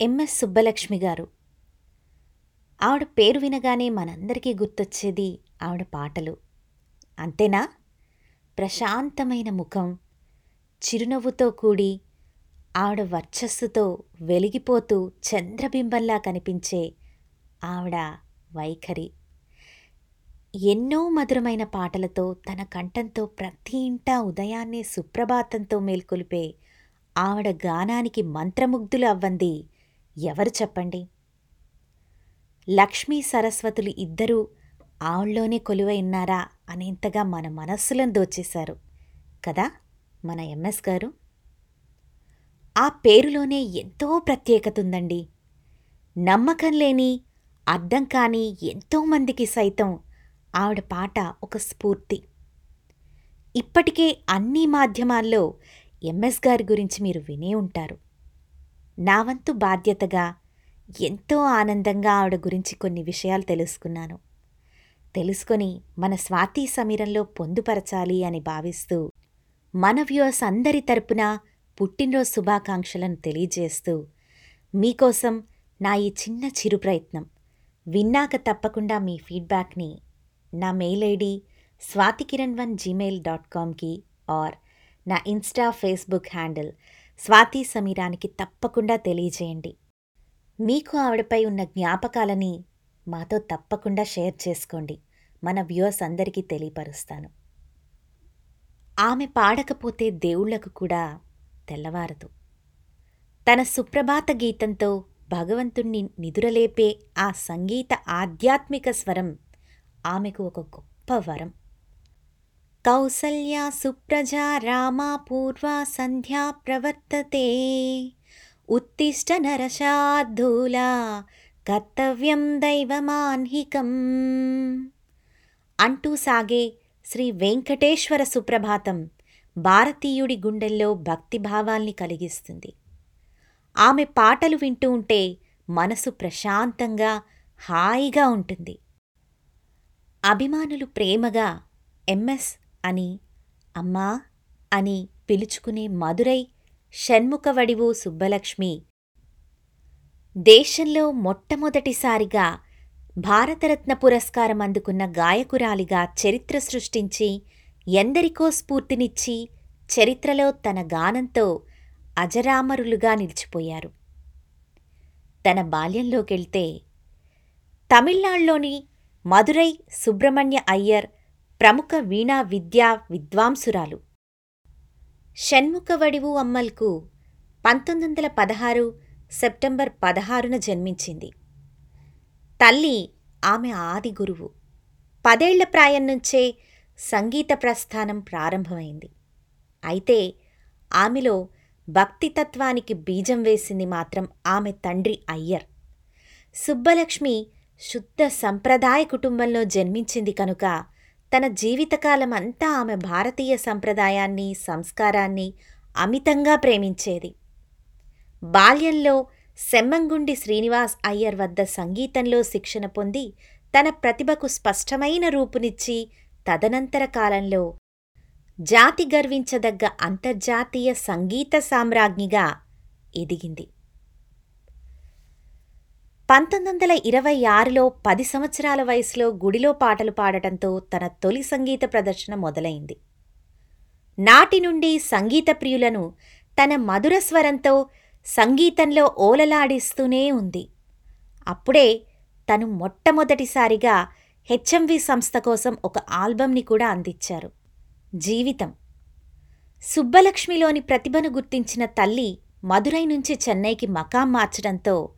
MS Subbalakshmi గారు. ఆవిడ పేరు వినగానే మనందరికీ గుర్తొచ్చేది ఆవిడ పాటలు. అంతేనా? ప్రశాంతమైన ముఖం చిరునవ్వుతో కూడి ఆవిడ వర్చస్సుతో వెలిగిపోతూ చంద్రబింబంలా కనిపించే ఆవిడ వైఖరి. ఎన్నో మధురమైన పాటలతో తన కంఠంతో ప్రతి ఇంటా ఉదయాన్నే సుప్రభాతంతో మేల్కొలిపే ఆవిడ గానానికి మంత్రముగ్ధులు అవ్వంది ఎవరు చెప్పండి? లక్ష్మీ సరస్వతులు ఇద్దరూ ఆవుల్లోనే కొలువై ఉన్నారా అనేంతగా మన మనస్సులను దోచేశారు. కదా మన ఎంఎస్ గారు? ఆ పేరులోనే ఎంతో ప్రత్యేకత ఉందండి నమ్మకం లేని అర్థం కాని ఎంతోమందికి సైతం ఆవిడ పాట ఒక స్ఫూర్తి. ఇప్పటికే అన్ని మాధ్యమాల్లో ఎంఎస్ గారి గురించి మీరు వినే ఉంటారు. నా వంతు బాధ్యతగా ఎంతో ఆనందంగా ఆవిడ గురించి కొన్ని విషయాలు తెలుసుకున్నాను. తెలుసుకొని మన స్వాతి సమీరంలో పొందుపరచాలి అని భావిస్తూ మన వ్యూవర్స్ అందరి తరపున పుట్టినరోజు శుభాకాంక్షలను తెలియజేస్తూ మీకోసం నా ఈ చిన్న చిరు ప్రయత్నం. విన్నాక తప్పకుండా మీ ఫీడ్బ్యాక్ని నా mail ID Swathikiran one Gmail dot కామ్కి or నా ఇన్స్టా ఫేస్బుక్ హ్యాండిల్ స్వాతి సమీరానికి తప్పకుండా తెలియజేయండి. మీకు ఆవిడపై ఉన్న జ్ఞాపకాలని మాతో తప్పకుండా షేర్ చేసుకోండి. మన వ్యూవర్స్ అందరికీ తెలియపరుస్తాను. ఆమె పాడకపోతే దేవుళ్ళకు కూడా తెల్లవారదు. తన సుప్రభాత గీతంతో భగవంతుణ్ణి నిదురలేపే ఆ సంగీత ఆధ్యాత్మిక స్వరం ఆమెకు ఒక గొప్ప వరం. కౌసల్యా సుప్రజా రామా పూర్వా సంధ్యా ప్రవర్తతే. ఉత్తిష్ట నరశార్ధూలా కర్తవ్యం దైవమాన్హికం. అంటూ సాగే శ్రీ వెంకటేశ్వర సుప్రభాతం భారతీయుడి గుండెల్లో భక్తిభావాల్ని కలిగిస్తుంది. ఆమె పాటలు వింటూ ఉంటే మనసు ప్రశాంతంగా హాయిగా ఉంటుంది. అభిమానులు ప్రేమగా ఎంఎస్ అని అమ్మా అని పిలుచుకునే మధురై షణ్ముఖవడివు సుబ్బలక్ష్మి. దేశంలో మొట్టమొదటిసారిగా భారతరత్న పురస్కారం అందుకున్న గాయకురాలిగా చరిత్ర సృష్టించి ఎందరికో స్ఫూర్తినిచ్చి చరిత్రలో తన గానంతో అజరామరులుగా నిలిచిపోయారు. తన బాల్యంలోకెళ్తే తమిళనాడులోని మదురై సుబ్రహ్మణ్య అయ్యర్ ప్రముఖ వీణా విద్యా విద్వాంసురాలు. షణ్ముఖవడివు అమ్మల్కు పంతొమ్మిది వందల పదహారు సెప్టెంబర్ పదహారున జన్మించింది. తల్లి ఆమె ఆది గురువు. పదేళ్ళ ప్రాయం నుంచే సంగీత ప్రస్థానం ప్రారంభమైంది. అయితే ఆమెలో భక్తితత్వానికి బీజం వేసింది మాత్రం ఆమె తండ్రి అయ్యర్. సుబ్బలక్ష్మి శుద్ధ సంప్రదాయ కుటుంబంలో జన్మించింది కనుక తన జీవితకాలం అంతా ఆమె భారతీయ సంప్రదాయాన్ని సంస్కారాన్ని అమితంగా ప్రేమించేది. బాల్యంలో సెమ్మంగుండి శ్రీనివాస్ అయ్యర్ వద్ద సంగీతంలో శిక్షణ పొంది తన ప్రతిభకు స్పష్టమైన రూపునిచ్చి తదనంతర కాలంలో జాతి గర్వించదగ్గ అంతర్జాతీయ సంగీత సామ్రాజ్ఞిగా ఎదిగింది. పంతొమ్మిది వందల ఇరవై ఆరులో పది సంవత్సరాల వయసులో గుడిలో పాటలు పాడటంతో తన తొలి సంగీత ప్రదర్శన మొదలైంది. నాటి నుండి సంగీత ప్రియులను తన మధుర స్వరంతో సంగీతంలో ఓలలాడిస్తూనే ఉంది. అప్పుడే తను మొట్టమొదటిసారిగా హెచ్ఎంవి సంస్థ కోసం ఒక ఆల్బంని కూడా అందించారు. జీవితం. సుబ్బలక్ష్మిలోని ప్రతిభను గుర్తించిన తల్లి మదురై నుంచి చెన్నైకి మకాం మార్చడంతో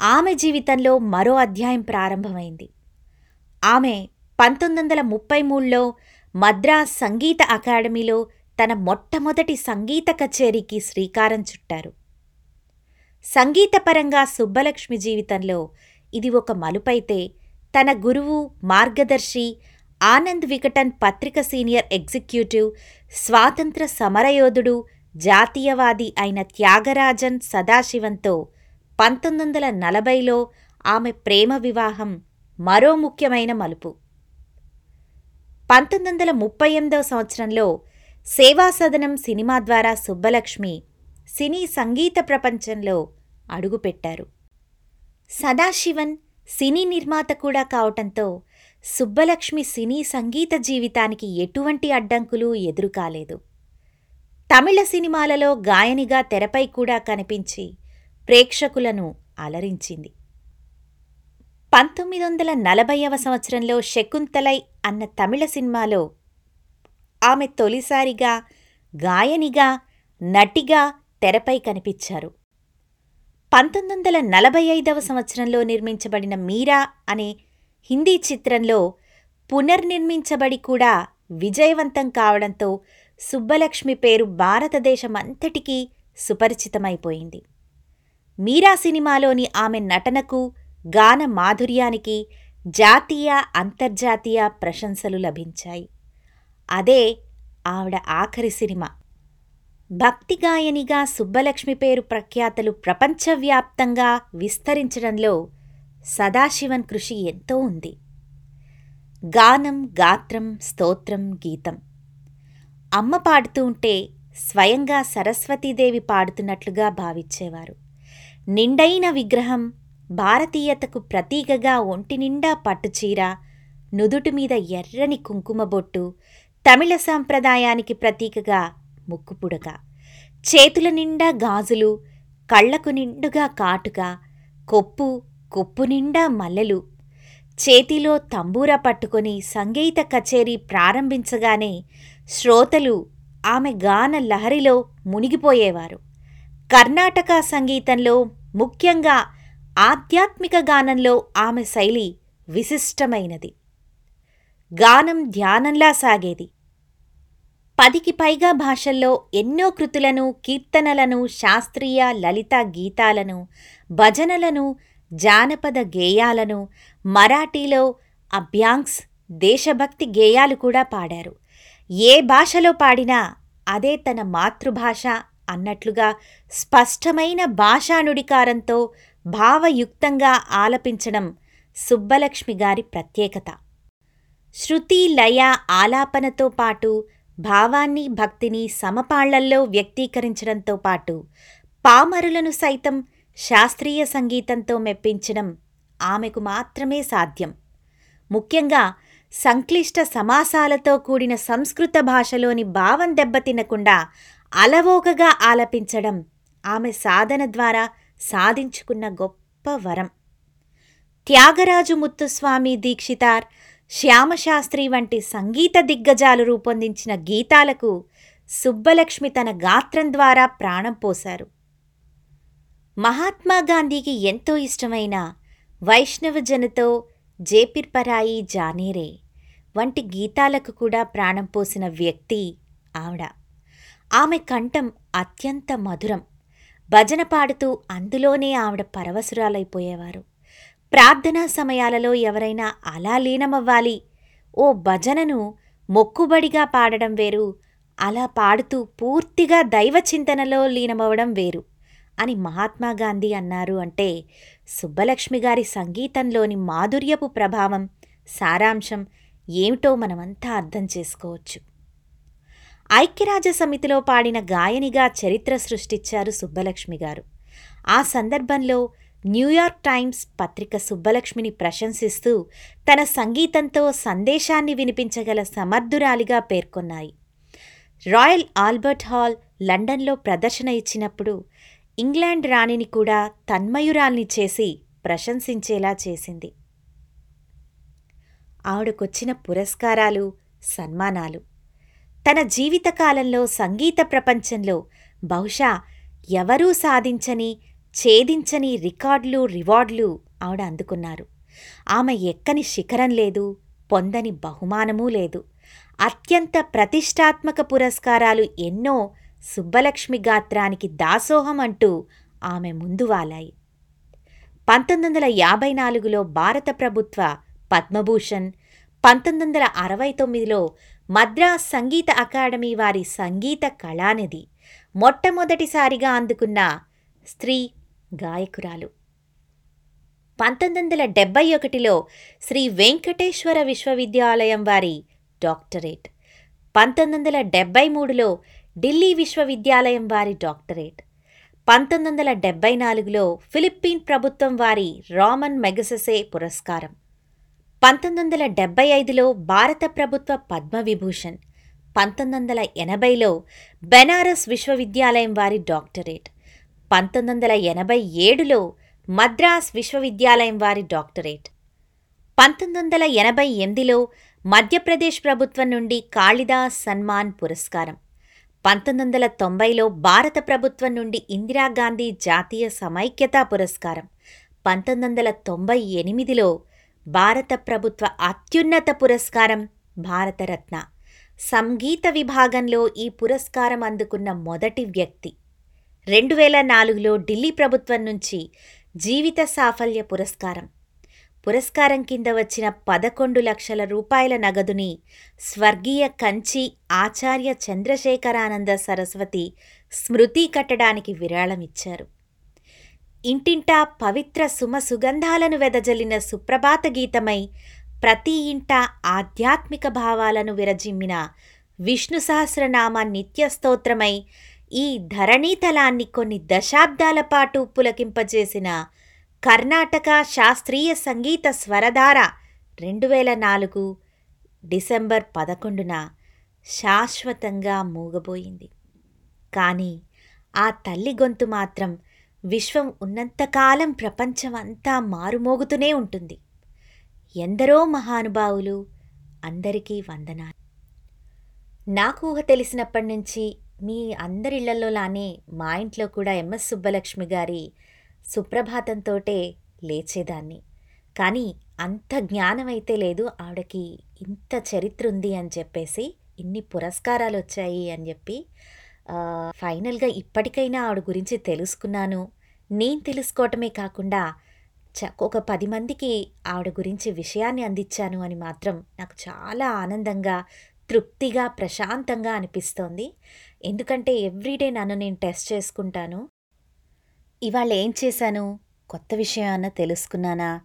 ఆమె జీవితంలో మరో అధ్యాయం ప్రారంభమైంది. ఆమె పంతొమ్మిది వందల ముప్పై మూడులో మద్రాస్ సంగీత అకాడమీలో తన మొట్టమొదటి సంగీత కచేరీకి శ్రీకారం చుట్టారు. సంగీతపరంగా సుబ్బలక్ష్మి జీవితంలో ఇది ఒక మలుపైతే తన గురువు మార్గదర్శి ఆనంద్ వికటన్ పత్రిక సీనియర్ ఎగ్జిక్యూటివ్ స్వాతంత్ర సమరయోధుడు జాతీయవాది అయిన త్యాగరాజన్ సదాశివంతో పంతొమ్మిది వందల నలభైలో ఆమె ప్రేమ వివాహం మరో ముఖ్యమైన మలుపు. పంతొమ్మిది వందల ముప్పై ఎనిమిదవ సంవత్సరంలో సేవాసదనం సినిమా ద్వారా సుబ్బలక్ష్మి సినీ సంగీత ప్రపంచంలో అడుగుపెట్టారు. సదాశివన్ సినీ నిర్మాత కూడా కావటంతో సుబ్బలక్ష్మి సినీ సంగీత జీవితానికి ఎటువంటి అడ్డంకులు ఎదురుకాలేదు. తమిళ సినిమాలలో గాయనిగా తెరపై కూడా కనిపించి ప్రేక్షకులను అలరించింది. పంతొమ్మిది వందల నలభైవ సంవత్సరంలో శకుంతలై అన్న తమిళ సినిమాలో ఆమె తొలిసారిగా గాయనిగా నటిగా తెరపై కనిపించారు. పంతొమ్మిది వందల నలభై ఐదవ సంవత్సరంలో నిర్మించబడిన మీరా అనే హిందీ చిత్రంలో పునర్నిర్మించబడి కూడా విజయవంతం కావడంతో సుబ్బలక్ష్మి పేరు భారతదేశమంతటికీ సుపరిచితమైపోయింది. మీరా సినిమాలోని ఆమె నటనకు గాన మాధుర్యానికి జాతీయ అంతర్జాతీయ ప్రశంసలు లభించాయి. అదే ఆవిడ ఆఖరి సినిమా. భక్తి గాయనిగా సుబ్బలక్ష్మి పేరు ప్రఖ్యాతలు ప్రపంచవ్యాప్తంగా విస్తరించడంలో సదాశివన్ కృషి ఎంతో ఉంది. గానం గాత్రం స్తోత్రం గీతం. అమ్మ పాడుతూ ఉంటే స్వయంగా సరస్వతీదేవి పాడుతున్నట్లుగా భావించేవారు. నిండైన విగ్రహం భారతీయతకు ప్రతీకగా ఒంటి నిండా పట్టుచీర నుదుటి మీద ఎర్రని కుంకుమబొట్టు తమిళ సాంప్రదాయానికి ప్రతీకగా ముక్కుపుడక చేతుల నిండా గాజులు కళ్ళకు నిండుగా కాటుక కొప్పు కొప్పు నిండా మల్లెలు చేతిలో తంబూర పట్టుకొని సంగీత కచేరీ ప్రారంభించగానే శ్రోతలు ఆమె గాన లహరిలో మునిగిపోయేవారు. కర్ణాటక సంగీతంలో ముఖ్యంగా ఆధ్యాత్మిక గానంలో ఆమె శైలి విశిష్టమైనది. గానం ధ్యానంలా సాగేది. పదికి పైగా భాషల్లో ఎన్నో కృతులను కీర్తనలను శాస్త్రీయ లలిత గీతాలను భజనలను జానపద గేయాలను మరాఠీలో అభ్యాంగ్స్ దేశభక్తి గేయాలు కూడా పాడారు. ఏ భాషలో పాడినా అదే తన మాతృభాష అన్నట్లుగా స్పష్టమైన భాషానుడికారంతో భావయుక్తంగా ఆలపించడం సుబ్బలక్ష్మి గారి ప్రత్యేకత. శృతి లయ ఆలాపనతో పాటు భావాన్ని భక్తిని సమపాళ్ళల్లో వ్యక్తీకరించడంతో పాటు పామరులను సైతం శాస్త్రీయ సంగీతంతో మెప్పించడం ఆమెకు మాత్రమే సాధ్యం. ముఖ్యంగా సంక్లిష్ట సమాసాలతో కూడిన సంస్కృత భాషలోని భావం దెబ్బతినకుండా అలవోకగా ఆలపించడం ఆమె సాధన ద్వారా సాధించుకున్న గొప్ప వరం. త్యాగరాజు ముత్తుస్వామి దీక్షితార్ శ్యామశాస్త్రి వంటి సంగీత దిగ్గజాలు రూపొందించిన గీతాలకు సుబ్బలక్ష్మి తన గాత్రం ద్వారా ప్రాణం పోశారు. మహాత్మాగాంధీకి ఎంతో ఇష్టమైన వైష్ణవజనతో జేపిర్పరాయి జానేరే వంటి గీతాలకు కూడా ప్రాణం పోసిన వ్యక్తి ఆవిడ. ఆమె కంఠం అత్యంత మధురం. భజన పాడుతూ అందులోనే ఆవిడ పరవశురాలైపోయేవారు. ప్రార్థనా సమయాలలో ఎవరైనా అలా లీనమవ్వాలి. ఓ భజనను మొక్కుబడిగా పాడడం వేరు. అలా పాడుతూ పూర్తిగా దైవ చింతనలో లీనమవడం వేరు అని మహాత్మాగాంధీ అన్నారు అంటే సుబ్బలక్ష్మి గారి సంగీతంలోని మాధుర్యపు ప్రభావం సారాంశం ఏమిటో మనమంతా అర్థం చేసుకోవచ్చు. ఐక్యరాజ్య సమితిలో పాడిన గాయనిగా చరిత్ర సృష్టించారు సుబ్బలక్ష్మి గారు. ఆ సందర్భంలో న్యూయార్క్ టైమ్స్ పత్రిక సుబ్బలక్ష్మిని ప్రశంసిస్తూ తన సంగీతంతో సందేశాన్ని వినిపించగల సమర్థురాలిగా పేర్కొన్నాయి. రాయల్ ఆల్బర్ట్ హాల్ లండన్లో ప్రదర్శన ఇచ్చినప్పుడు ఇంగ్లాండ్ రాణిని కూడా తన్మయురాల్ని చేసి ప్రశంసించేలా చేసింది. ఆవిడకొచ్చిన పురస్కారాలు సన్మానాలు తన జీవితకాలంలో సంగీత ప్రపంచంలో బహుశా ఎవరూ సాధించని ఛేదించని రికార్డులు రివార్డులు ఆవిడ అందుకున్నారు. ఆమె ఎక్కని శిఖరం లేదు పొందని బహుమానమూ లేదు. అత్యంత ప్రతిష్టాత్మక పురస్కారాలు ఎన్నో సుబ్బలక్ష్మి గాత్రానికి దాసోహం అంటూ ఆమె ముందు వాలాయి. పంతొమ్మిది వందల యాభై నాలుగులో భారత ప్రభుత్వ పద్మభూషణ్ పంతొమ్మిది వందల అరవై తొమ్మిదిలో మద్రాస్ సంగీత అకాడమీ వారి సంగీత కళానిధి. మొట్టమొదటిసారిగా అందుకున్న స్త్రీ గాయకురాలు. పంతొమ్మిది వందల డెబ్బై ఒకటిలో శ్రీ వెంకటేశ్వర విశ్వవిద్యాలయం వారి డాక్టరేట్. పంతొమ్మిది వందల డెబ్బై మూడులో ఢిల్లీ విశ్వవిద్యాలయం వారి డాక్టరేట్. పంతొమ్మిది వందల డెబ్బై నాలుగులో ఫిలిప్పీన్ ప్రభుత్వం వారి రామన్ మెగసెసే పురస్కారం. పంతొమ్మిది వందల డెబ్బై ఐదులో భారత ప్రభుత్వ పద్మవిభూషణ్ పంతొమ్మిది వందల ఎనభైలో బెనారస్ విశ్వవిద్యాలయం వారి డాక్టరేట్ పంతొమ్మిది వందల ఎనభై ఏడులో మద్రాస్ విశ్వవిద్యాలయం వారి డాక్టరేట్. పంతొమ్మిది వందల ఎనభై ఎనిమిదిలో మధ్యప్రదేశ్ ప్రభుత్వం నుండి కాళిదాస్ సన్మాన్ పురస్కారం పంతొమ్మిది వందల తొంభైలో భారత ప్రభుత్వం నుండి ఇందిరాగాంధీ జాతీయ సమైక్యతా పురస్కారం పంతొమ్మిది వందల తొంభై ఎనిమిదిలో భారత ప్రభుత్వ అత్యున్నత పురస్కారం భారతరత్న. సంగీత విభాగంలో ఈ పురస్కారం అందుకున్న మొదటి వ్యక్తి. రెండు వేల నాలుగులో ఢిల్లీ ప్రభుత్వం నుంచి జీవిత సాఫల్య పురస్కారం. పురస్కారం కింద వచ్చిన పదకొండు లక్షల రూపాయల నగదుని స్వర్గీయ కంచి ఆచార్య చంద్రశేఖరానంద సరస్వతి స్మృతి కట్టడానికి విరాళమిచ్చారు. ఇంటింటా పవిత్ర సుమ సుగంధాలను వెదజల్లిన సుప్రభాత గీతమై ప్రతి ఇంట ఆధ్యాత్మిక భావాలను విరజిమ్మిన విష్ణు సహస్రనామ నిత్య స్తోత్రమై ఈ ధరణీతలాన్ని కొన్ని దశాబ్దాల పాటు పులకింపజేసిన కర్ణాటక శాస్త్రీయ సంగీత స్వరధార రెండు వేల నాలుగు డిసెంబర్ పదకొండున శాశ్వతంగా మూగబోయింది. కానీ ఆ తల్లి గొంతు మాత్రం విశ్వం ఉన్నంతకాలం ప్రపంచం అంతా మారుమోగుతూనే ఉంటుంది. ఎందరో మహానుభావులు అందరికీ వందనాలు. నాకు ఊహ తెలిసినప్పటి నుంచి మీ అందరిళ్ళలోలానే మా ఇంట్లో కూడా ఎంఎస్ సుబ్బలక్ష్మి గారి సుప్రభాతంతోటే లేచేదాన్ని. కానీ అంత జ్ఞానం అయితే లేదు ఆవిడకి ఇంత చరిత్ర ఉంది అని చెప్పేసి ఇన్ని పురస్కారాలు వచ్చాయి అని చెప్పి ఫైనల్గా ఇప్పటికైనా ఆవిడ గురించి తెలుసుకున్నాను. నేను తెలుసుకోవటమే కాకుండా ఒక పది మందికి ఆవిడ గురించి విషయాన్ని అందించాను అని మాత్రం నాకు చాలా ఆనందంగా తృప్తిగా ప్రశాంతంగా అనిపిస్తోంది. ఎందుకంటే ఎవ్రీడే నన్ను నేను టెస్ట్ చేసుకుంటాను. ఇవాళ ఏం చేశాను? కొత్త విషయాన్న తెలుసుకున్నానా?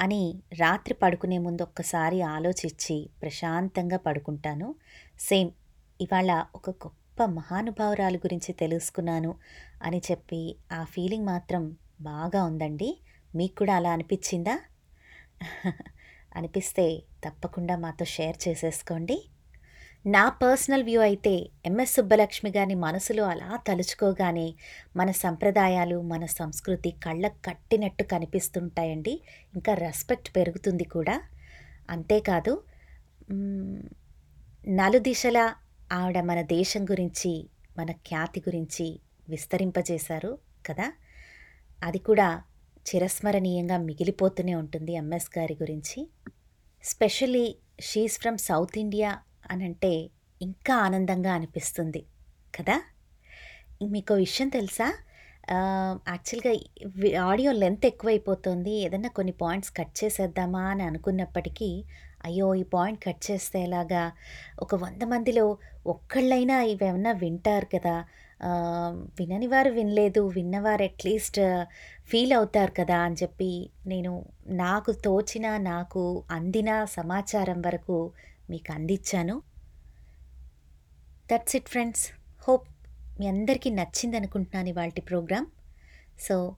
అని రాత్రి పడుకునే ముందు ఒక్కసారి ఆలోచించి ప్రశాంతంగా పడుకుంటాను. సేమ్ ఇవాళ ఒక గొప్ప మహానుభావురాలు గురించి తెలుసుకున్నాను అని చెప్పి ఆ ఫీలింగ్ మాత్రం బాగా ఉందండి. మీకు కూడా అలా అనిపించిందా? అనిపిస్తే తప్పకుండా మాతో షేర్ చేసేసుకోండి. నా పర్సనల్ వ్యూ అయితే ఎంఎస్ సుబ్బలక్ష్మి గారిని మనసులో అలా తలుచుకోగానే మన సంప్రదాయాలు మన సంస్కృతి కళ్ళకు కట్టినట్టు కనిపిస్తుంటాయండి. ఇంకా రెస్పెక్ట్ పెరుగుతుంది కూడా. అంతేకాదు నలుదిశల ఆవిడ మన దేశం గురించి మన ఖ్యాతి గురించి విస్తరింపజేశారు కదా? అది కూడా చిరస్మరణీయంగా మిగిలిపోతూనే ఉంటుంది ఎంఎస్ గారి గురించి. Specially she's from South India అని అంటే ఇంకా ఆనందంగా అనిపిస్తుంది కదా? మీకు విషయం తెలుసా? యాక్చువల్గా ఆడియో లెంత్ ఎక్కువైపోతుంది. ఏదన్నా కొన్ని పాయింట్స్ కట్ చేసేద్దామా అని అనుకున్నప్పటికీ అయ్యో ఈ పాయింట్ కట్ చేస్తే ఎలాగా? ఒక వంద మందిలో ఒక్కళ్ళైనా ఇవేమన్నా వింటారు కదా? వినని వారు వినలేదు విన్నవారు అట్లీస్ట్ ఫీల్ అవుతారు కదా అని చెప్పి నేను నాకు తోచిన నాకు అందిన సమాచారం వరకు మీకు అందించాను దట్స్ ఇట్ ఫ్రెండ్స్ హోప్ మీ అందరికీ నచ్చింది అనుకుంటున్నాను ఇవాళ ప్రోగ్రామ్. సో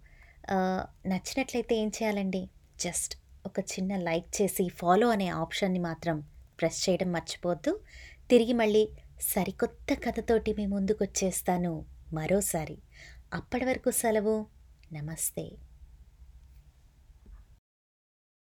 నచ్చినట్లయితే ఏం చేయాలండి? జస్ట్ ఒక చిన్న లైక్ చేసి ఫాలో అనే ఆప్షన్ని మాత్రం ప్రెస్ చేయడం మర్చిపోవద్దు. తిరిగి మళ్ళీ సరికొత్త కథతోటి మీ ముందుకు వచ్చేస్తాను మరోసారి. అప్పటి వరకు సెలవు. నమస్తే.